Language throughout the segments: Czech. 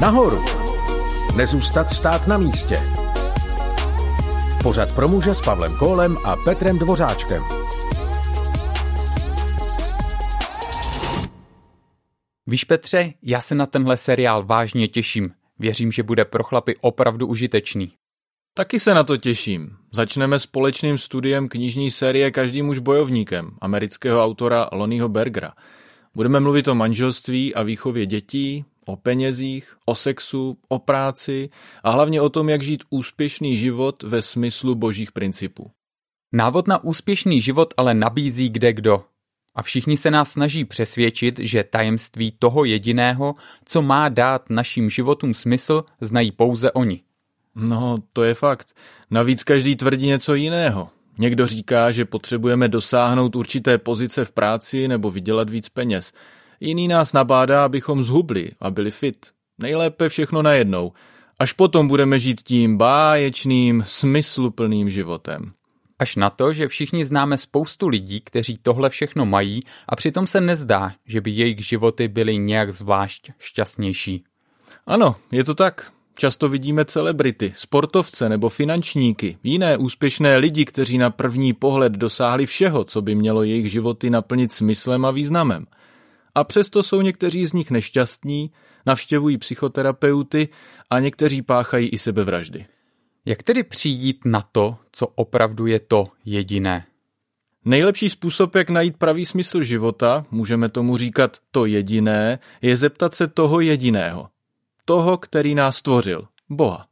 Nahoru. Nezůstat stát na místě. Pořad pro muže s Pavlem Kólem a Petrem Dvořáčkem. Víš Petře, já se na tenhle seriál vážně těším. Věřím, že bude pro chlapy opravdu užitečný. Taky se na to těším. Začneme společným studiem knižní série Každý muž bojovníkem amerického autora Lonnieho Bergera. Budeme mluvit o manželství a výchově dětí, o penězích, o sexu, o práci a hlavně o tom, jak žít úspěšný život ve smyslu božích principů. Návod na úspěšný život ale nabízí kde kdo. A všichni se nás snaží přesvědčit, že tajemství toho jediného, co má dát našim životům smysl, znají pouze oni. No, to je fakt. Navíc každý tvrdí něco jiného. Někdo říká, že potřebujeme dosáhnout určité pozice v práci nebo vydělat víc peněz. Jiný nás nabádá, abychom zhubli a byli fit. Nejlépe všechno najednou. Až potom budeme žít tím báječným, smysluplným životem. Až na to, že všichni známe spoustu lidí, kteří tohle všechno mají a přitom se nezdá, že by jejich životy byly nějak zvlášť šťastnější. Ano, je to tak. Často vidíme celebrity, sportovce nebo finančníky, jiné úspěšné lidi, kteří na první pohled dosáhli všeho, co by mělo jejich životy naplnit smyslem a významem. A přesto jsou někteří z nich nešťastní, navštěvují psychoterapeuty a někteří páchají i sebevraždy. Jak tedy přijít na to, co opravdu je to jediné? Nejlepší způsob, jak najít pravý smysl života, můžeme tomu říkat to jediné, je zeptat se toho jediného. Toho, který nás stvořil, Boha.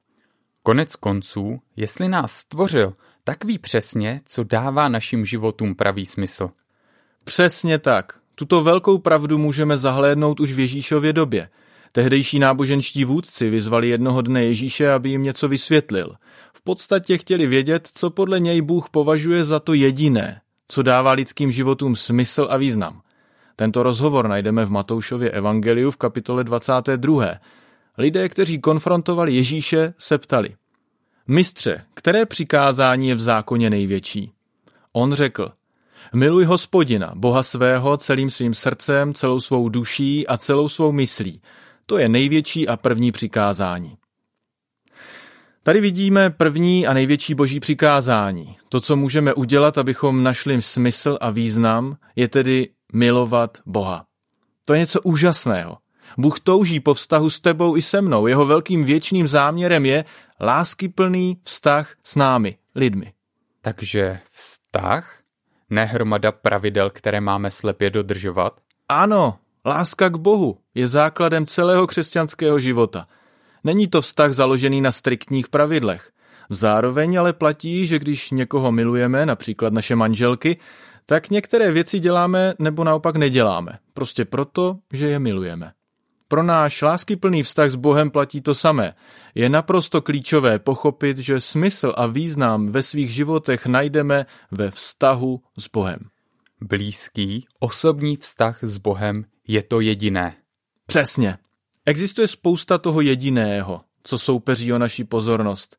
Konec konců, jestli nás stvořil, tak ví přesně, co dává našim životům pravý smysl. Přesně tak. Tuto velkou pravdu můžeme zahlédnout už v Ježíšově době. Tehdejší náboženští vůdci vyzvali jednoho dne Ježíše, aby jim něco vysvětlil. V podstatě chtěli vědět, co podle něj Bůh považuje za to jediné, co dává lidským životům smysl a význam. Tento rozhovor najdeme v Matoušově evangeliu v kapitole 22. Lidé, kteří konfrontovali Ježíše, se ptali. Mistře, které přikázání je v zákoně největší? On řekl, miluj hospodina, boha svého, celým svým srdcem, celou svou duší a celou svou myslí. To je největší a první přikázání. Tady vidíme první a největší boží přikázání. To, co můžeme udělat, abychom našli smysl a význam, je tedy milovat Boha. To je něco úžasného. Bůh touží po vztahu s tebou i se mnou. Jeho velkým věčným záměrem je láskyplný vztah s námi, lidmi. Takže vztah? Nehromada pravidel, které máme slepě dodržovat? Ano, láska k Bohu je základem celého křesťanského života. Není to vztah založený na striktních pravidlech. Zároveň ale platí, že když někoho milujeme, například naše manželky, tak některé věci děláme nebo naopak neděláme. Prostě proto, že je milujeme. Pro náš láskyplný vztah s Bohem platí to samé. Je naprosto klíčové pochopit, že smysl a význam ve svých životech najdeme ve vztahu s Bohem. Blízký, osobní vztah s Bohem je to jediné. Přesně. Existuje spousta toho jediného, co soupeří o naši pozornost.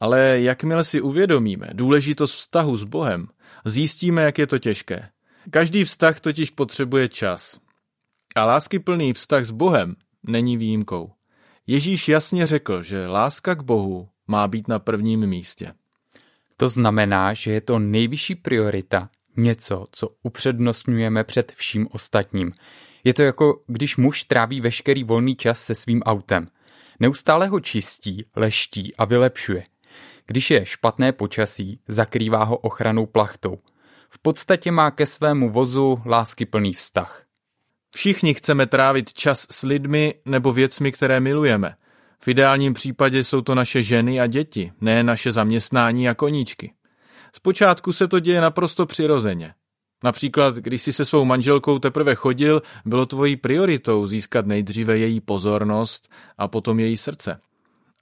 Ale jakmile si uvědomíme důležitost vztahu s Bohem, zjistíme, jak je to těžké. Každý vztah totiž potřebuje čas. A láskyplný vztah s Bohem není výjimkou. Ježíš jasně řekl, že láska k Bohu má být na prvním místě. To znamená, že je to nejvyšší priorita, něco, co upřednostňujeme před vším ostatním. Je to jako, když muž tráví veškerý volný čas se svým autem. Neustále ho čistí, leští a vylepšuje. Když je špatné počasí, zakrývá ho ochranou plachtou. V podstatě má ke svému vozu láskyplný vztah. Všichni chceme trávit čas s lidmi nebo věcmi, které milujeme. V ideálním případě jsou to naše ženy a děti, ne naše zaměstnání a koníčky. Zpočátku se to děje naprosto přirozeně. Například, když jsi se svou manželkou teprve chodil, bylo tvojí prioritou získat nejdříve její pozornost a potom její srdce.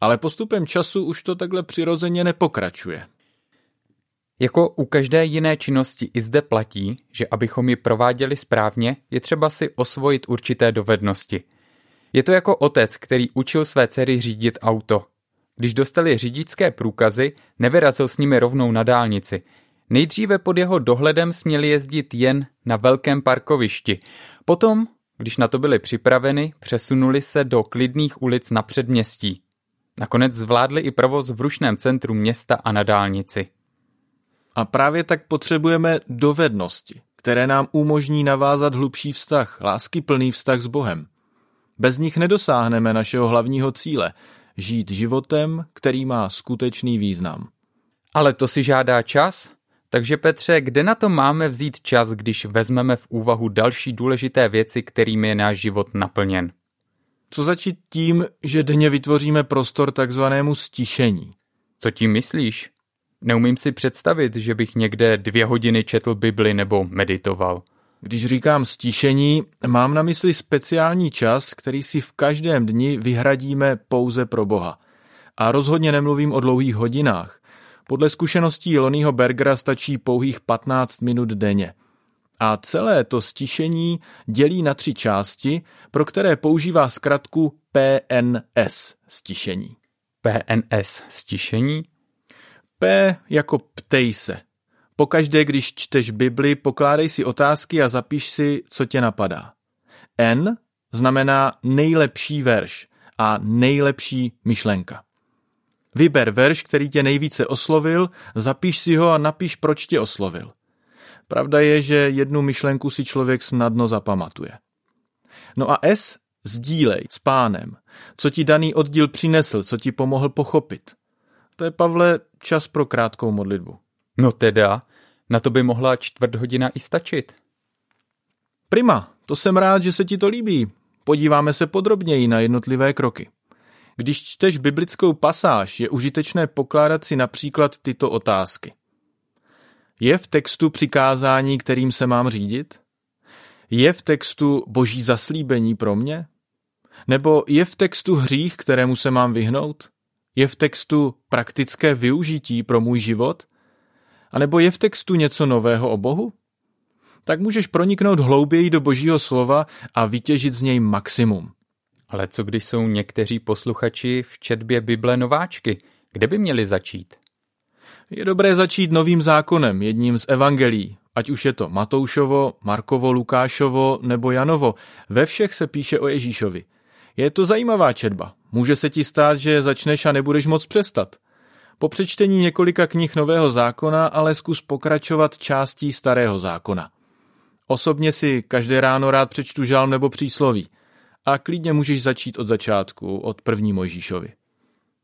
Ale postupem času už to takhle přirozeně nepokračuje. Jako u každé jiné činnosti i zde platí, že abychom ji prováděli správně, je třeba si osvojit určité dovednosti. Je to jako otec, který učil své dcery řídit auto. Když dostali řidičské průkazy, nevyrazil s nimi rovnou na dálnici. Nejdříve pod jeho dohledem směli jezdit jen na velkém parkovišti. Potom Když na to byli připraveni, přesunuli se do klidných ulic na předměstí. Nakonec zvládli i provoz v rušném centru města a na dálnici. A právě tak potřebujeme dovednosti, které nám umožní navázat hlubší vztah, láskyplný vztah s Bohem. Bez nich nedosáhneme našeho hlavního cíle – žít životem, který má skutečný význam. Ale to si žádá čas? Takže Petře, kde na to máme vzít čas, když vezmeme v úvahu další důležité věci, kterými je náš život naplněn? Co začít tím, že denně vytvoříme prostor takzvanému stišení? Co tím myslíš? Neumím si představit, že bych někde dvě hodiny četl Bibli nebo meditoval. Když říkám stišení, mám na mysli speciální čas, který si v každém dni vyhradíme pouze pro Boha. A rozhodně nemluvím o dlouhých hodinách. Podle zkušeností Lonýho Bergera stačí pouhých 15 minut denně. A celé to stišení dělí na tři části, pro které používá zkratku PNS stišení. PNS stišení? P jako ptej se. Pokaždé, když čteš Bibli, pokládej si otázky a zapiš si, co tě napadá. N znamená nejlepší verš a nejlepší myšlenka. Vyber verš, který tě nejvíce oslovil, zapiš si ho a napiš, proč tě oslovil. Pravda je, že jednu myšlenku si člověk snadno zapamatuje. No a S sdílej s pánem, co ti daný oddíl přinesl, co ti pomohl pochopit. To je, Pavle, čas pro krátkou modlitbu. No teda, na to by mohla čtvrt hodina i stačit. Prima, to jsem rád, že se ti to líbí. Podíváme se podrobněji na jednotlivé kroky. Když čteš biblickou pasáž, je užitečné pokládat si například tyto otázky. Je v textu přikázání, kterým se mám řídit? Je v textu boží zaslíbení pro mě? Nebo je v textu hřích, kterému se mám vyhnout? Je v textu praktické využití pro můj život? A nebo je v textu něco nového o Bohu? Tak můžeš proniknout hlouběji do božího slova a vytěžit z něj maximum. Ale co když jsou někteří posluchači v četbě Bible nováčky? Kde by měli začít? Je dobré začít novým zákonem, jedním z evangelií, ať už je to Matoušovo, Markovo, Lukášovo nebo Janovo. Ve všech se píše o Ježíšovi. Je to zajímavá četba. Může se ti stát, že začneš a nebudeš moc přestat. Po přečtení několika knih Nového zákona ale zkus pokračovat částí Starého zákona. Osobně si každé ráno rád přečtu žálm nebo přísloví – a klidně můžeš začít od začátku, od první Mojžíšovi.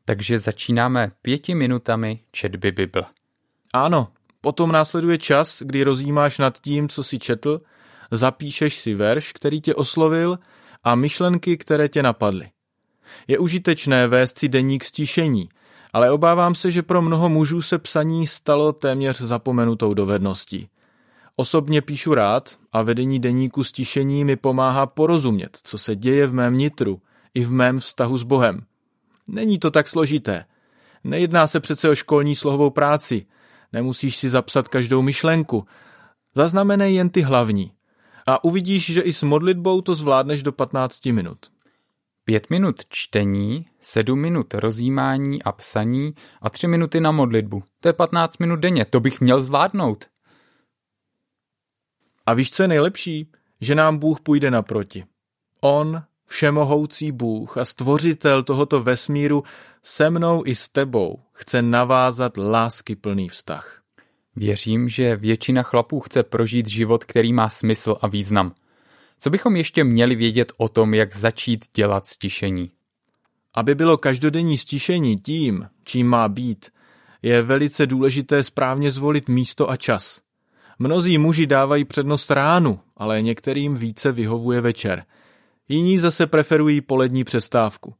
Takže začínáme pěti minutami četby Bible. Ano, potom následuje čas, kdy rozjímáš nad tím, co si četl, zapíšeš si verš, který tě oslovil a myšlenky, které tě napadly. Je užitečné vést si deník stišení, ale obávám se, že pro mnoho mužů se psaní stalo téměř zapomenutou dovedností. Osobně píšu rád a vedení deníku stišení mi pomáhá porozumět, co se děje v mém nitru i v mém vztahu s Bohem. Není to tak složité. Nejedná se přece o školní slohovou práci. Nemusíš si zapsat každou myšlenku. Zaznamenej jen ty hlavní. A uvidíš, že i s modlitbou to zvládneš do 15 minut. Pět minut čtení, sedm minut rozjímání a psaní a tři minuty na modlitbu. To je 15 minut denně, to bych měl zvládnout. A víš, co je nejlepší? Že nám Bůh půjde naproti. On, všemohoucí Bůh a stvořitel tohoto vesmíru, se mnou i s tebou chce navázat lásky plný vztah. Věřím, že většina chlapů chce prožít život, který má smysl a význam. Co bychom ještě měli vědět o tom, jak začít dělat stišení? Aby bylo každodenní stišení tím, čím má být, je velice důležité správně zvolit místo a čas. Mnozí muži dávají přednost ránu, ale některým více vyhovuje večer. Jiní zase preferují polední přestávku.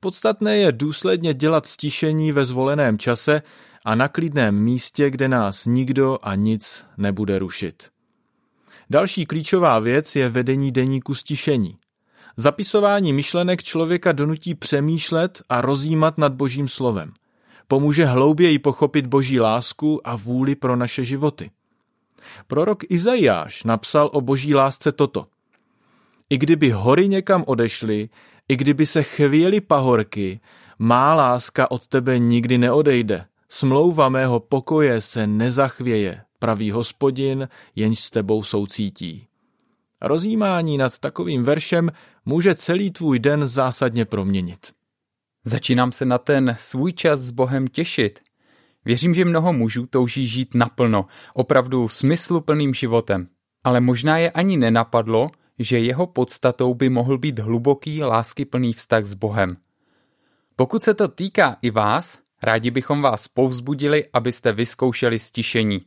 Podstatné je důsledně dělat stišení ve zvoleném čase a na klidném místě, kde nás nikdo a nic nebude rušit. Další klíčová věc je vedení deníku stišení. Zapisování myšlenek člověka donutí přemýšlet a rozjímat nad božím slovem. Pomůže hlouběji pochopit boží lásku a vůli pro naše životy. Prorok Izajáš napsal o boží lásce toto. I kdyby hory někam odešly, i kdyby se chvěly pahorky, má láska od tebe nikdy neodejde. Smlouva mého pokoje se nezachvěje, pravý hospodin, jenž s tebou soucítí. Rozjímání nad takovým veršem může celý tvůj den zásadně proměnit. Začínám se na ten svůj čas s Bohem těšit. Věřím, že mnoho mužů touží žít naplno, opravdu smysluplným životem. Ale možná je ani nenapadlo, že jeho podstatou by mohl být hluboký, láskyplný vztah s Bohem. Pokud se to týká i vás, rádi bychom vás povzbudili, abyste vyzkoušeli stišení.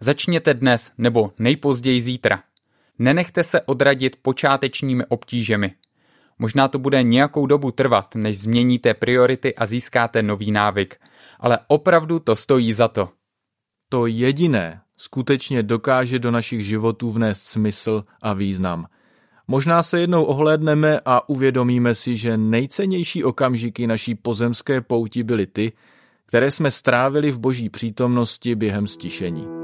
Začněte dnes nebo nejpozději zítra. Nenechte se odradit počátečními obtížemi. Možná to bude nějakou dobu trvat, než změníte priority a získáte nový návyk, ale opravdu to stojí za to. To jediné skutečně dokáže do našich životů vnést smysl a význam. Možná se jednou ohlédneme a uvědomíme si, že nejcennější okamžiky naší pozemské pouti byly ty, které jsme strávili v boží přítomnosti během stišení.